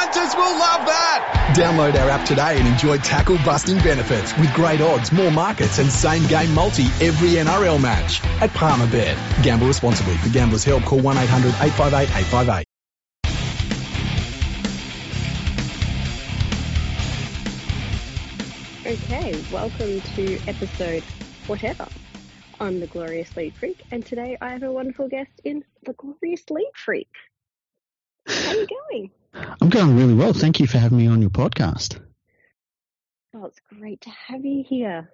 punters will love that. Download our app today and enjoy tackle busting benefits with great odds, more markets, and same game multi every NRL match at Palmerbet. Gamble responsibly. For gamblers' help, call 1 800 858 858. Okay, welcome to episode whatever. I'm the Glorious League Freak, and today I have a wonderful guest in the Glorious League Freak. How are you going? I'm going really well. Thank you for having me on your podcast. Oh, it's great to have you here.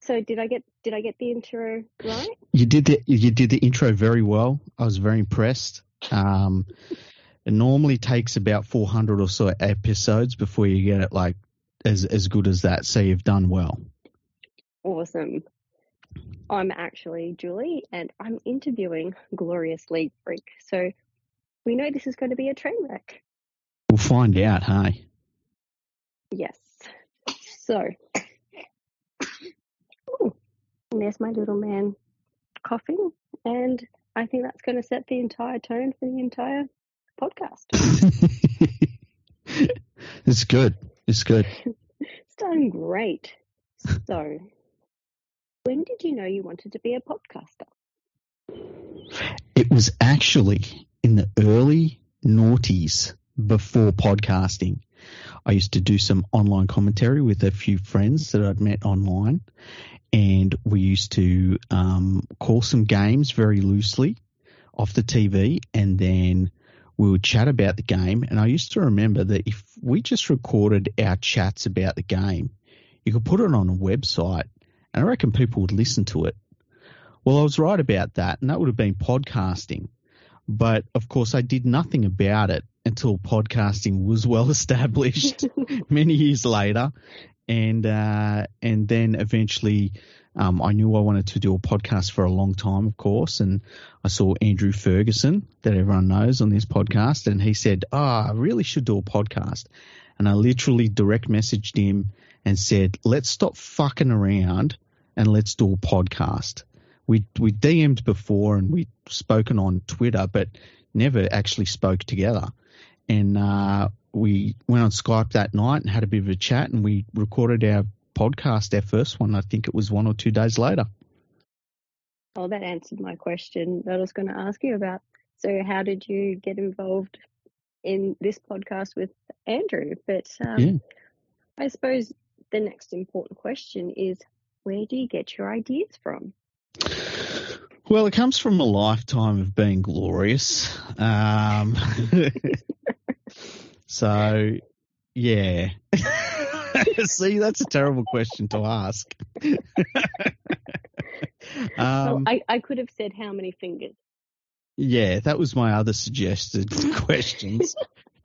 So, did I get did I get the intro right? You did the you did the intro very well. I was very impressed. Um, it normally takes about 400 or so episodes before you get it like as as good as that. So you've done well. Awesome. I'm actually Julie, and I'm interviewing Glorious League Freak. So we know this is going to be a train wreck. We'll find out, hey. Yes. So, Ooh, and there's my little man coughing, and I think that's going to set the entire tone for the entire podcast. it's good. It's good. it's done great. So, when did you know you wanted to be a podcaster? It was actually in the early noughties before podcasting. I used to do some online commentary with a few friends that I'd met online, and we used to um, call some games very loosely off the TV, and then we would chat about the game. And I used to remember that if we just recorded our chats about the game, you could put it on a website, and I reckon people would listen to it. Well, I was right about that, and that would have been podcasting. But of course, I did nothing about it until podcasting was well established many years later, and uh, and then eventually. Um, I knew I wanted to do a podcast for a long time, of course, and I saw Andrew Ferguson, that everyone knows on this podcast, and he said, "Oh, I really should do a podcast." And I literally direct messaged him and said, "Let's stop fucking around and let's do a podcast." We we DM'd before and we'd spoken on Twitter, but never actually spoke together. And uh, we went on Skype that night and had a bit of a chat, and we recorded our podcast, our first one. I think it was one or two days later. Oh, that answered my question that I was going to ask you about. So, how did you get involved in this podcast with Andrew? But um, Yeah. I suppose the next important question is where do you get your ideas from? Well, it comes from a lifetime of being glorious. Um, so, yeah. See, that's a terrible question to ask. well, um, I, I could have said how many fingers. yeah, that was my other suggested questions.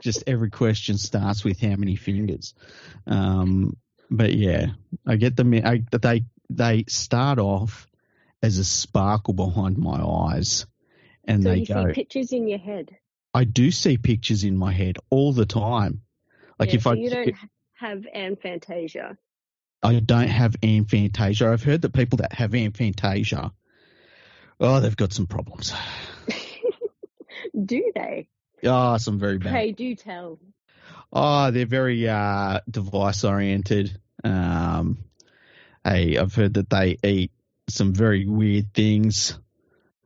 Just every question starts with how many fingers. Um, but yeah, I get them. I, they they start off as a sparkle behind my eyes, and so they you go. see pictures in your head. I do see pictures in my head all the time. Like yeah, if so I you don't have amphantasia. I don't have amphantasia. I've heard that people that have amphantasia, oh, they've got some problems. do they? Ah, some very bad. Pray do tell. Oh, they're very uh, device oriented. Um, hey, I've heard that they eat some very weird things.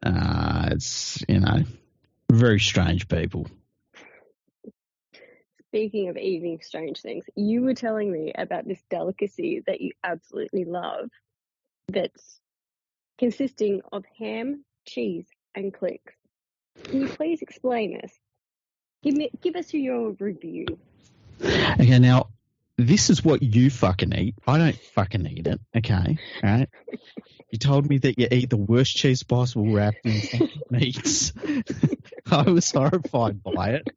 Uh, it's you know very strange people. Speaking of eating strange things, you were telling me about this delicacy that you absolutely love that's consisting of ham, cheese, and Clix. Can you please explain this? Give me give us your review. Okay, now this is what you fucking eat. I don't fucking eat it. Okay, all right. You told me that you eat the worst cheese possible wrapped in meats. I was horrified by it.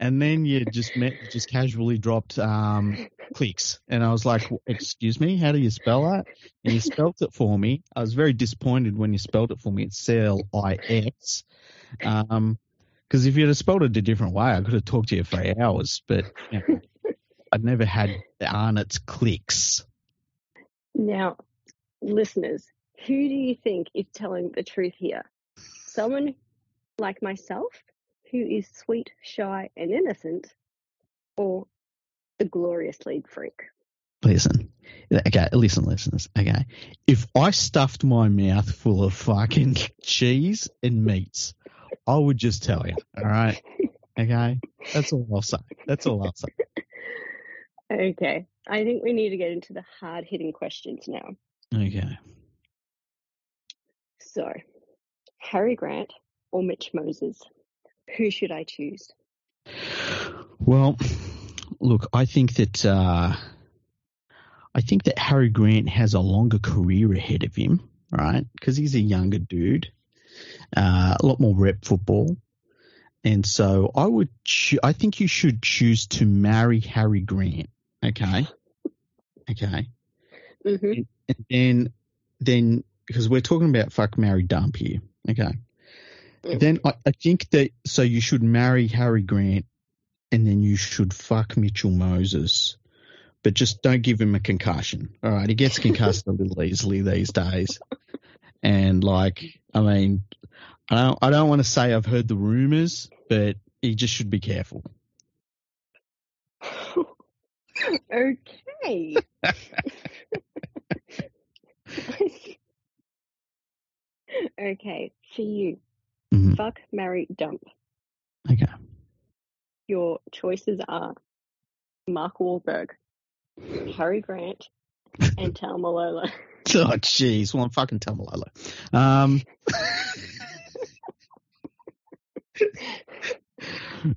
And then you just met, just casually dropped um, Clix, and I was like, "Excuse me, how do you spell that?" And you spelt it for me. I was very disappointed when you spelled it for me. It's C L I X. Um, because if you'd have spelled it a different way, I could have talked to you for hours. But you know, I'd never had Arnott's Clix. Now, listeners, who do you think is telling the truth here? Someone like myself who is sweet, shy, and innocent, or the glorious lead freak? Listen, okay, listen, listeners. Okay, if I stuffed my mouth full of fucking cheese and meats, I would just tell you. All right, okay, that's all I'll say. That's all I'll say. Okay, I think we need to get into the hard hitting questions now. Okay. So, Harry Grant or Mitch Moses? Who should I choose? Well, look, I think that uh, I think that Harry Grant has a longer career ahead of him, right? Because he's a younger dude, uh, a lot more rep football, and so I would. Cho- I think you should choose to marry Harry Grant. Okay. Okay. hmm And then, then because we're talking about fuck, marry, dump here. Okay. Mm. Then I, I think that so you should marry Harry Grant, and then you should fuck Mitchell Moses, but just don't give him a concussion. All right, he gets concussed a little easily these days, and like I mean, I don't I don't want to say I've heard the rumors, but he just should be careful. Okay. okay, for you, Mhm. fuck, marry, dump. Okay. Your choices are Mark Wahlberg, Harry Grant, and Taumalolo. Oh jeez, well I'm fucking Taumalolo. Um.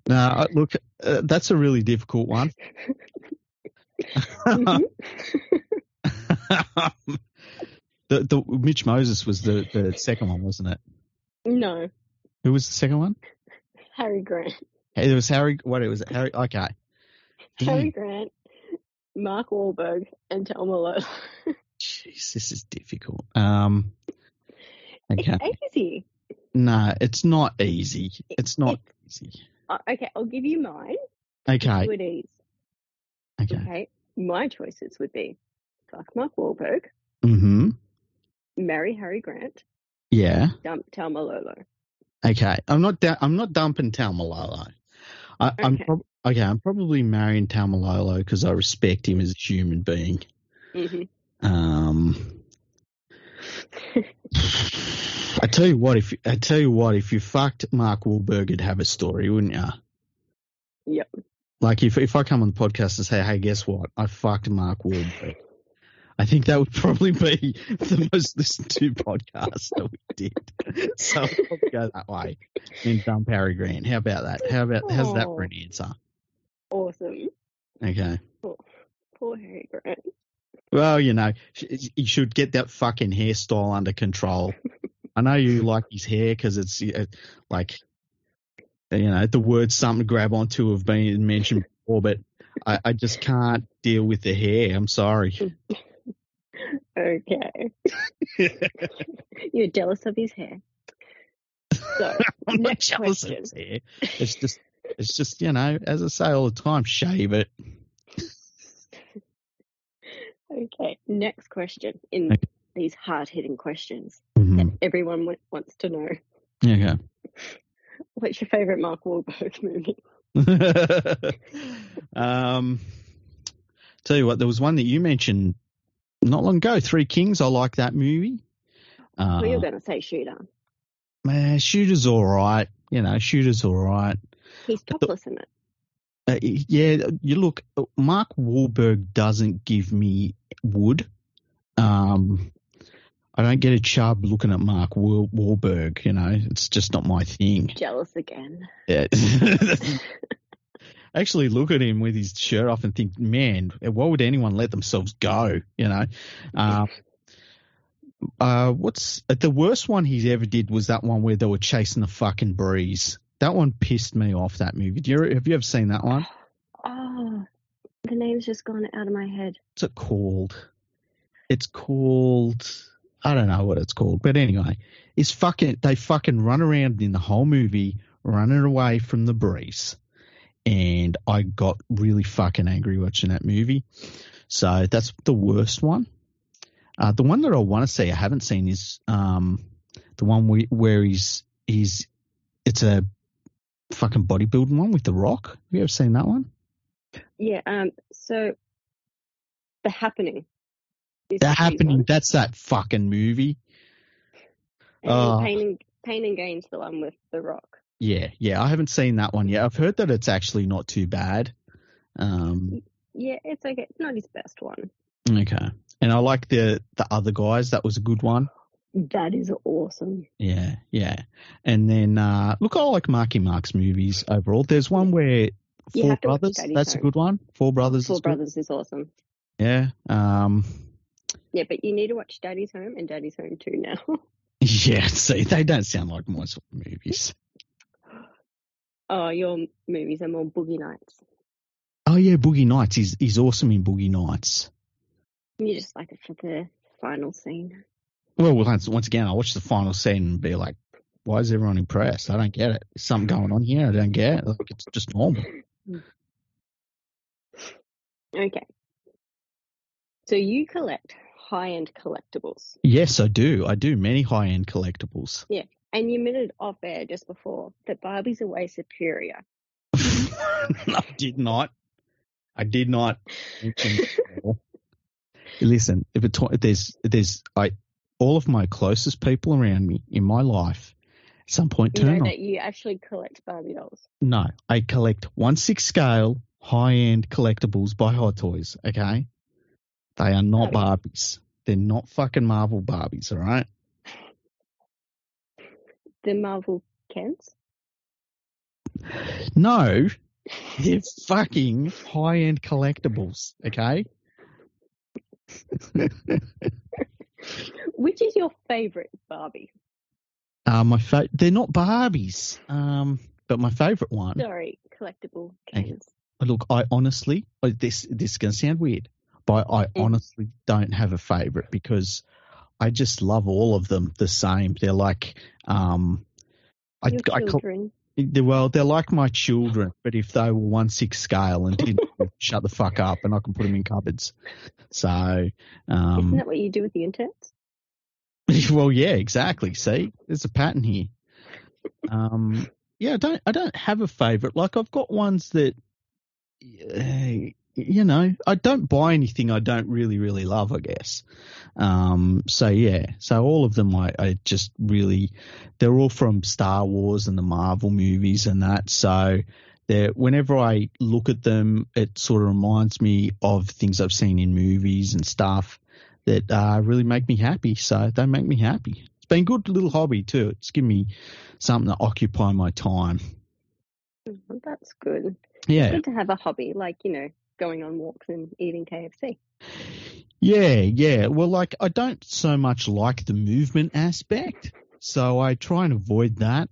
no, I- look, uh, that's a really difficult one. Mhm. the the Mitch Moses was the, the second one, wasn't it? no, Who was the second one? Harry Grant. Hey, it was Harry. What it was Harry? Okay. Harry Grant, Mark Wahlberg, and Taumalolo. Jeez, this is difficult. Um. Okay. It's easy. No, it's not easy. It's not easy. Uh, okay, I'll give you mine. Okay. It ease. Okay. Okay, my choices would be fuck Mark Wahlberg, Mm-hmm. marry Harry Grant, Yeah. dump Taumalolo. Okay. I'm not. Da- I'm not dumping Taumalolo. I, I'm. Okay. Prob- okay. I'm probably marrying Taumalolo because I respect him as a human being. hmm Um. I tell you what, if I tell you what, if you fucked Mark Wahlberg, you'd have a story, wouldn't you? Yep. Like if if I come on the podcast and say, "Hey, guess what? I fucked Mark Wahlberg," I think that would probably be the most listened to podcast that we did. So I'll probably go that way and dump Harry Grant. How about that? How about how's that for an answer? Awesome. Okay. Poor Harry Grant. Well, you know, you should get that fucking hairstyle under control. I know you like his hair because it's uh, like, you know, the words something to grab onto have been mentioned before, but I, I just can't deal with the hair. I'm sorry. Okay. You're jealous of his hair. So, I'm not Next jealous of question. his hair. It's just, it's just, you know, as I say all the time, shave it. okay, next question in Okay. these hard hitting questions Mhm. that everyone wa- wants to know. Okay. What's your favorite Mark Wahlberg movie? um, tell you what, there was one that you mentioned not long ago, Three Kings. I like that movie. Uh, well, you're going to say Shooter. man, Shooter's all right. You know, Shooter's all right. He's topless in it. Uh, yeah, you look, Mark Wahlberg doesn't give me wood. Um, I don't get a chub looking at Mark Wahl- Wahlberg. You know, it's just not my thing. Jealous again. Yeah. Actually, look at him with his shirt off and think, man, why would anyone let themselves go? You know, um, uh, what's the worst one he ever did was that one where they were chasing the fucking breeze. That one pissed me off. That movie. Do you have you ever seen that one? Oh, the name's just gone out of my head. What's it called? It's called. I don't know what it's called, but anyway, it's fucking. They fucking run around in the whole movie, running away from the breeze, and I got really fucking angry watching that movie. So that's the worst one. Uh, the one that I want to see, I haven't seen, is um, the one we, where he's he's. It's a fucking bodybuilding one with The Rock. Have you ever seen that one? Yeah. Um. So, The Happening. The Happening. one, That's that fucking movie. And Oh. Pain and Pain and Gain's the one with The Rock. Yeah, yeah. I haven't seen that one yet. I've heard that it's actually not too bad. Um, Yeah, it's okay. It's not his best one. okay. And I like the the other guys. That was a good one. That is awesome. Yeah, yeah. And then uh look, I like Marky Mark's movies overall. There's one where Four have to watch Brothers. That's a good one. Four Brothers. Four is good. Brothers is awesome. Yeah. Um. Yeah, but you need to watch Daddy's Home and Daddy's Home 2 now. Yeah. See, they don't sound like my sort of movies. oh, your movies are more Boogie Nights. Oh yeah, Boogie Nights. He's he's awesome in Boogie Nights. You just like it for the final scene. Well, once once again, I watch the final scene and be like, why is everyone impressed? I don't get it. There's something going on here. I don't get it. Like, it's just normal. Okay. So you collect high end collectibles. Yes, I do. I do many high end collectibles. Yeah. And you admitted off air just before that Barbie's are way superior. I did not. I did not. Listen, if, it, if there's there's I all of my closest people around me in my life, at some point You turn know on. that you actually collect Barbie dolls. No, I collect one six scale high end collectibles by Hot Toys. Okay, they are not Barbies. They're not fucking Marvel Barbies. All right. The Marvel Kens. No, they're fucking high end collectibles. Okay. Which is your favorite Barbie? Uh, my fa- they're not Barbies. Um, but my favorite one. Sorry, collectible. Kens. Look, I honestly, this this is gonna sound weird, but I honestly don't have a favorite because I just love all of them the same. They're like, um, I, I call, children. well, they're like my children, but if they were one six scale and didn't shut the fuck up, and I can put them in cupboards. So, Isn't um, that what you do with the interns? well, yeah, exactly. See, there's a pattern here. Um, yeah, I don't, I don't have a favorite. Like I've got ones that, uh, you know, I don't buy anything I don't really, really love. I guess. Um, so yeah, so all of them, I, I just really, they're all from Star Wars and the Marvel movies and that. So. They're, whenever I look at them, it sort of reminds me of things I've seen in movies and stuff that uh, really make me happy. So they make me happy. It's been a good little hobby too. It's given me something to occupy my time. Oh, that's good. Yeah, It's Good to have a hobby, like, you know, going on walks and eating KFC. yeah, yeah. Well, like I don't so much like the movement aspect, so I try and avoid that.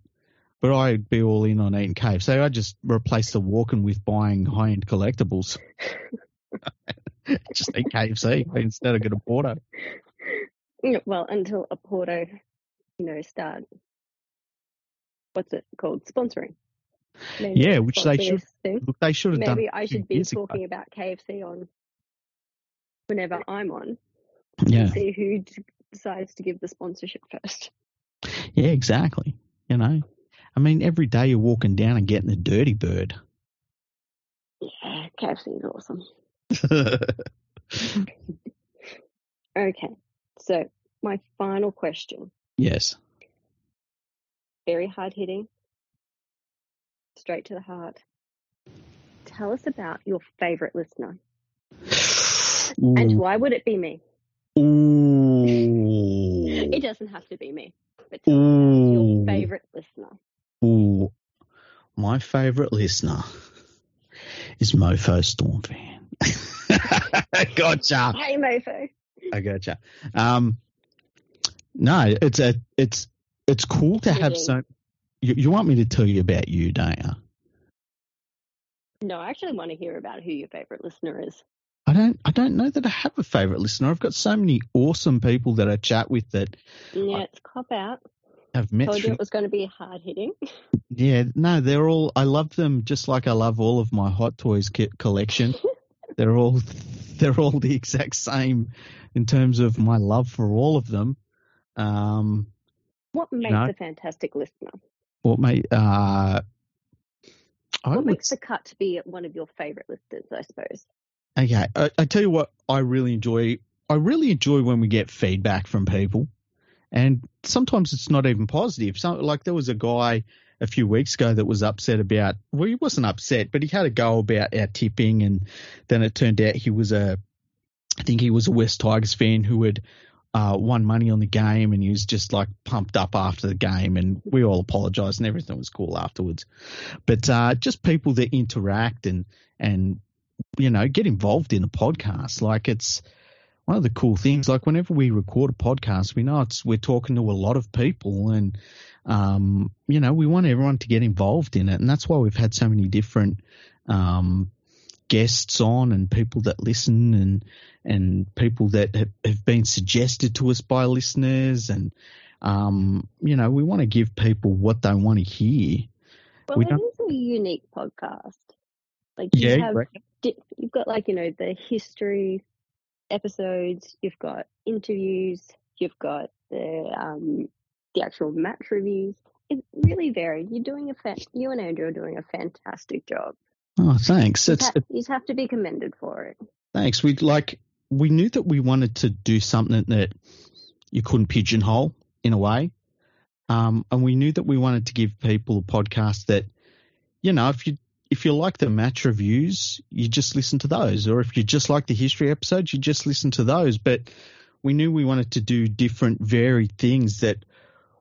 But I'd be all in on eating KFC. So I just replace the walking with buying high end collectibles. just eat KFC instead of get a Porto. Well, until a Porto, you know, start, what's it called? Sponsoring. Maybe Yeah, which they should soon. Look, they should have done. Maybe it a I should be years ago. talking about KFC on whenever I'm on. Yeah, See who d- decides to give the sponsorship first. yeah, exactly. You know, I mean, every day you're walking down and getting the dirty bird. Yeah, KFC is awesome. Okay, so my final question, yes. very hard hitting, straight to the heart. Tell us about your favorite listener, and why would it be me? Ooh. It doesn't have to be me, but tell us your favorite listener. Ooh. My favorite listener is Mofo Storm fan. gotcha. Hey, Mofo. I gotcha. Um, no, it's a it's it's cool to have so. You, you want me to tell you about you, don't you? No, I actually want to hear about who your favorite listener is. I don't I don't know that I have a favorite listener. I've got so many awesome people that I chat with that Yeah, it's cop out. I've met Told you it was going to be hard hitting. Yeah, no, they're all. I love them just like I love all of my Hot Toys collection. they're all, they're all the exact same in terms of my love for all of them. Um, What makes know? a fantastic listener? What mate? Uh, I what would makes the cut to be one of your favourite listers, I suppose? Okay, I, I tell you what, I really enjoy. I really enjoy when we get feedback from people, and sometimes it's not even positive. So, like there was a guy a few weeks ago that was upset about. Well, he wasn't upset, but he had a go about our tipping, and then it turned out he was a. I think he was a West Tigers fan who had uh, won money on the game, and he was just like pumped up after the game, and we all apologised, and everything was cool afterwards. But uh, just people that interact and and you know get involved in a podcast, like it's one of the cool things. Like whenever we record a podcast, we know it's we're talking to a lot of people, and um, you know we want everyone to get involved in it, and that's why we've had so many different um, guests on and people that listen and and people that have, have been suggested to us by listeners and um, you know we want to give people what they want to hear. Well, We it is a unique podcast. Like Yeah, you have, right. you've got like you know the history episodes, you've got interviews, you've got the um the actual match reviews. It's really varied. You're doing a fan- you and Andrew are doing a fantastic job. Oh, thanks. You It's, you just have to be commended for it. Thanks. We like we knew that we wanted to do something that you couldn't pigeonhole in a way, um, and we knew that we wanted to give people a podcast that, you know, if you if you like the match reviews, you just listen to those, or if you just like the history episodes, you just listen to those. But we knew we wanted to do different, varied things that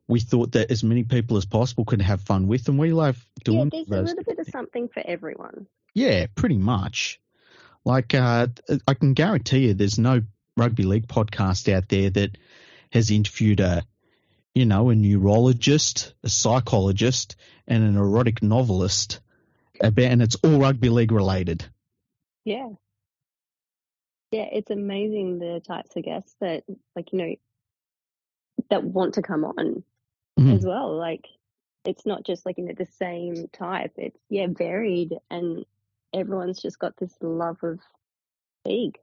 we thought that as many people as possible could have fun with, and we love doing. Yeah, there's a little bit of something for everyone. yeah, pretty much. Like, uh, I can guarantee you there's no rugby league podcast out there that has interviewed a, you know, a neurologist, a psychologist, and an erotic novelist about, and it's all rugby league related. Yeah. Yeah, it's amazing the types of guests that, like, you know, that want to come on Mhm. as well. Like, it's not just like, you know, the same type. It's, yeah, varied and everyone's just got this love of league.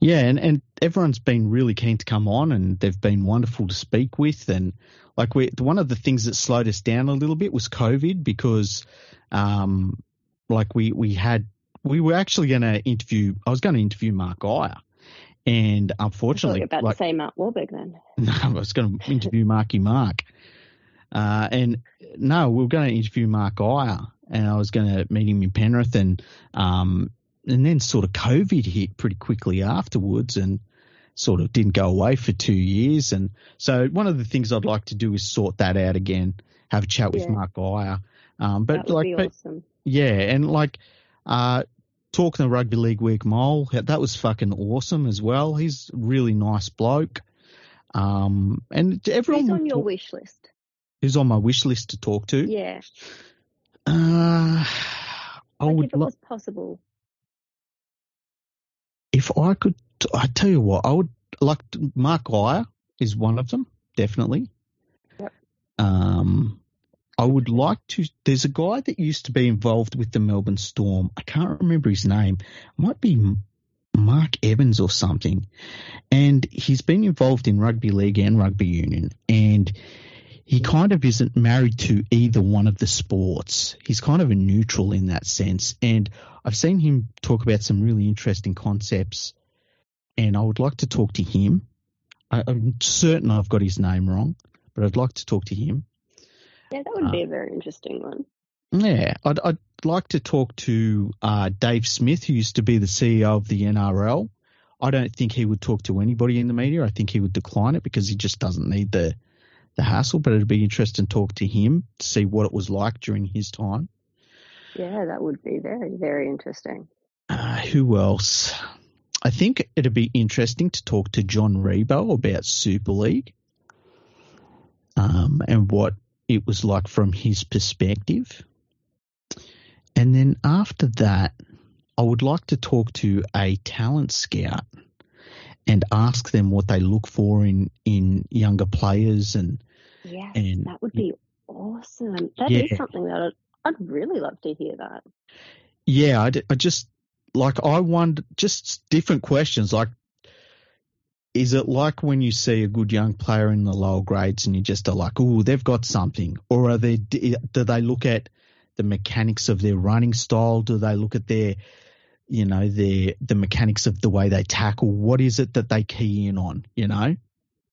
Yeah, and, and everyone's been really keen to come on, and they've been wonderful to speak with. And like we, one of the things that slowed us down a little bit was COVID because, um, like we we had we were actually going to interview. I was going to interview Mark Geyer, and unfortunately, about like to say Mark Wahlberg then. no, I was going to interview Marky Mark. Uh, and no, we were going to interview Mark Geyer, and I was going to meet him in Penrith, and um, and then sort of COVID hit pretty quickly afterwards, and sort of didn't go away for two years. And so one of the things I'd like to do is sort that out again, have a chat with Yeah. Mark Geyer. Um, but like, but- awesome. yeah, and like uh, talking to Rugby League Week Mole, that was fucking awesome as well. He's a really nice bloke. Um, and everyone Who's on your talk- wish list? who's on my wish list to talk to. Yeah. Uh, I Like, would if it lo- was possible. if I could. I tell you what, I would like to, Mark Geyer is one of them, definitely. Yep. Um, I would like to. There's a guy that used to be involved with the Melbourne Storm. I can't remember his name. It Might be Mark Evans or something. And he's been involved in rugby league and rugby union. And he kind of isn't married to either one of the sports. He's kind of a neutral in that sense. And I've seen him talk about some really interesting concepts. And I would like to talk to him. I, I'm certain I've got his name wrong, but I'd like to talk to him. Yeah, that would Uh, be a very interesting one. Yeah, I'd, I'd like to talk to uh, Dave Smith, who used to be the CEO of the NRL. I don't think he would talk to anybody in the media. I think he would decline it because he just doesn't need the the hassle. But it'd be interesting to talk to him to see what it was like during his time. Yeah, that would be very, very interesting. Uh, who else? I think it'd be interesting to talk to John Ribot about Super League um, and what it was like from his perspective. And then after that, I would like to talk to a talent scout and ask them what they look for in, in younger players and Yes, And- that would be awesome. That is Yeah. something that I'd, I'd really love to hear that. Yeah, I just like I wonder just different questions like is it like when you see a good young player in the lower grades and you just are like, oh, they've got something, or are they? Do they look at the mechanics of their running style? Do they look at their, you know, their the mechanics of the way they tackle? What is it that they key in on? You know?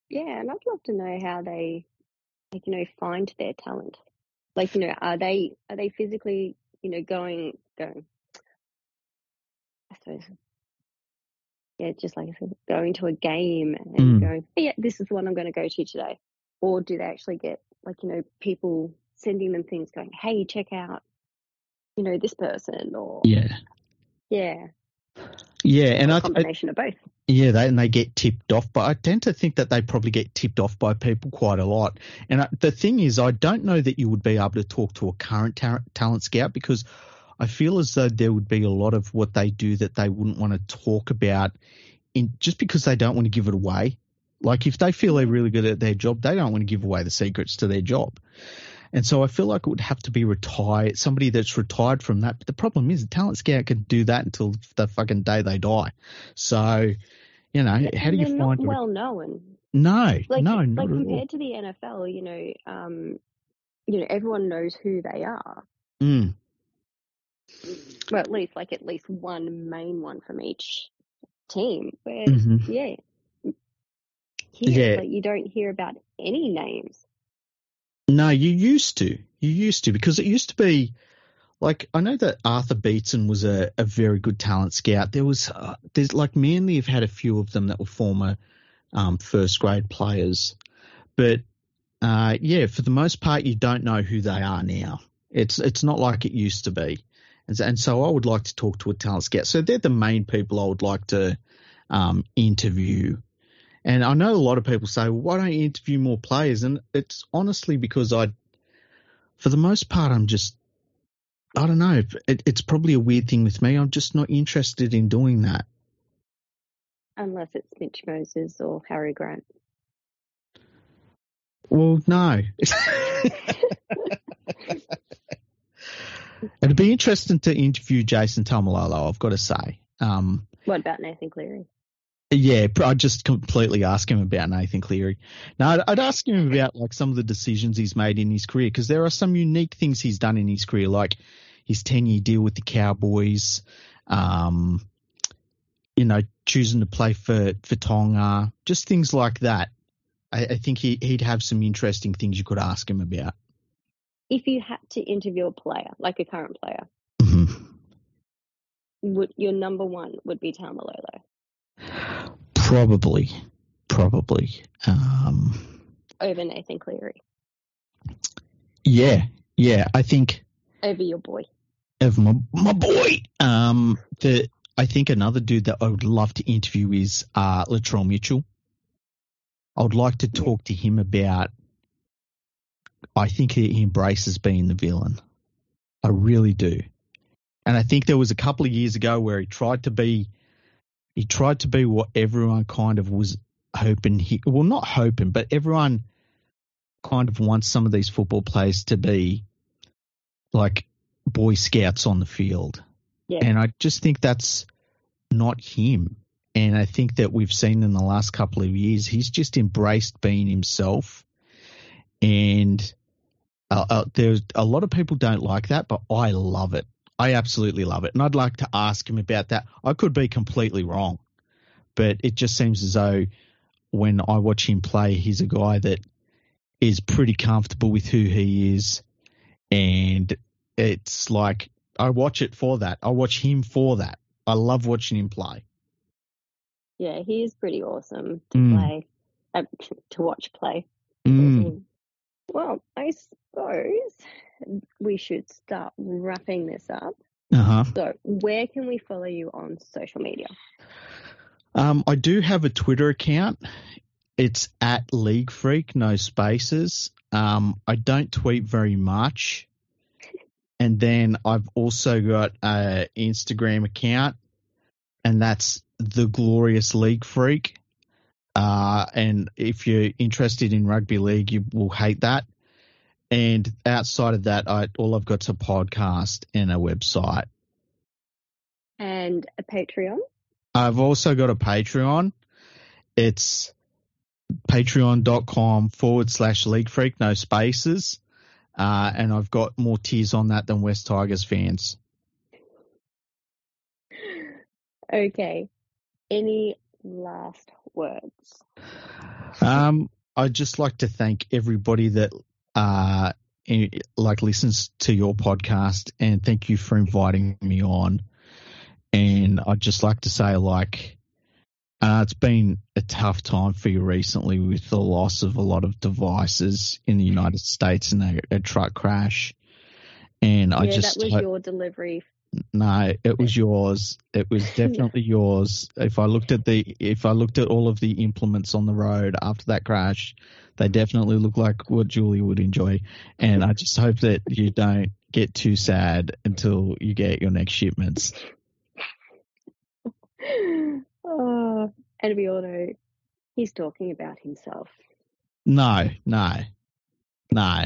Yeah, and I'd love to know how they, like, you know, find their talent. Like, you know, are they are they physically, you know, going going? I suppose, yeah, just like I said, going to a game and Mm. going, yeah, this is the one I'm going to go to today, or do they actually get like you know people sending them things going, hey, check out, you know, this person, or Yeah. yeah, Yeah, and a I, I combination of both. yeah, they, and they get tipped off, but I tend to think that they probably get tipped off by people quite a lot. And I, the thing is, I don't know that you would be able to talk to a current ta- talent scout because I feel as though there would be a lot of what they do that they wouldn't want to talk about, in just because they don't want to give it away. Like if they feel they're really good at their job, they don't want to give away the secrets to their job. And so I feel like it would have to be retired, somebody that's retired from that. But the problem is, a talent scout can do that until the fucking day they die. So, you know, how do you they're find well known. No, like no, like not at all. compared to the NFL, you know, um, you know, everyone knows who they are. Mm, Well, at least like at least one main one from each team. Where mhm. yeah, here Yeah. like you don't hear about any names. No, you used to. You used to because it used to be like I know that Arthur Beetson was a, a very good talent scout. There was uh, there's like Manly have had a few of them that were former um, first grade players, but uh, yeah, for the most part, you don't know who they are now. It's it's not like it used to be, and so, and so I would like to talk to a talent scout. So they're the main people I would like to um, interview. And I know a lot of people say, well, why don't you interview more players? And it's honestly because I, for the most part, I'm just, I don't know. It, it's probably a weird thing with me. I'm just not interested in doing that. Unless it's Mitch Moses or Harry Grant. Well, no. It'd be interesting to interview Jason Taumalolo, I've got to say. Um, What about Nathan Cleary? Yeah, I'd just completely ask him about Nathan Cleary. Now, I'd, I'd ask him about like some of the decisions he's made in his career because there are some unique things he's done in his career, like his ten-year deal with the Cowboys, um, you know, choosing to play for for Tonga, just things like that. I, I think he, he'd have some interesting things you could ask him about. If you had to interview a player, like a current player, Mhm. would your number one would be Taumalolo? Probably, probably. Um, over Nathan Cleary, yeah, yeah. I think over your boy. Over my my boy. Um, the I think another dude that I would love to interview is uh, Latrell Mitchell. I would like to talk to him about. I think he, embraces being the villain. I really do, and I think there was a couple of years ago where he tried to be. He tried to be what everyone kind of was hoping he. Well, not hoping, but everyone kind of wants some of these football players to be like Boy Scouts on the field. Yeah. And I just think that's not him. And I think that we've seen in the last couple of years, he's just embraced being himself. And uh, uh, there's a lot of people don't like that, but I love it. I absolutely love it. And I'd like to ask him about that. I could be completely wrong, but it just seems as though when I watch him play, he's a guy that is pretty comfortable with who he is. And it's like, I watch it for that. I watch him for that. I love watching him play. Yeah, he is pretty awesome to Mm. play, uh, to watch play. Mm. Well, I suppose we should start wrapping this up. Uh huh. So, where can we follow you on social media? Um, I do have a Twitter account. It's at League Freak, no spaces. Um, I don't tweet very much. And then I've also got an Instagram account, and that's the Glorious League Freak. Uh, and if you're interested in rugby league, you will hate that. And outside of that, I all I've got's a podcast and a website. And a Patreon? I've also got a Patreon. It's patreon.com forward slash league freak, no spaces. uh, and I've got more tears on that than West Tigers fans. Okay. Any last words? Um, I'd just like to thank everybody that uh, like listens to your podcast, and thank you for inviting me on. And I'd just like to say, like, uh, it's been a tough time for you recently with the loss of a lot of devices in the United States in a, a truck crash. And yeah, I just that was your delivery no, it was yours. It was definitely yours. If I looked at the if I looked at all of the implements on the road after that crash, they mm-hmm. definitely look like what Julie would enjoy. And I just hope that you don't get too sad until you get your next shipments. oh, and we all know he's talking about himself. No, no, no.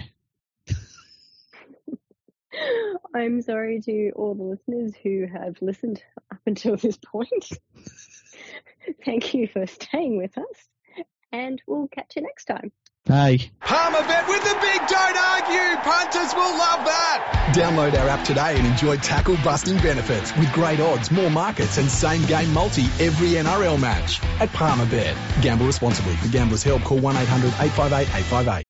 I'm sorry to all the listeners who have listened up until this point. Thank you for staying with us, and we'll catch you next time. Hey. Palmerbet with the big don't argue. Punters will love that. Download our app today and enjoy tackle busting benefits with great odds, more markets, and same game multi every NRL match at Palmerbet. Gamble responsibly. For gamblers' help, call 1 800 858 858.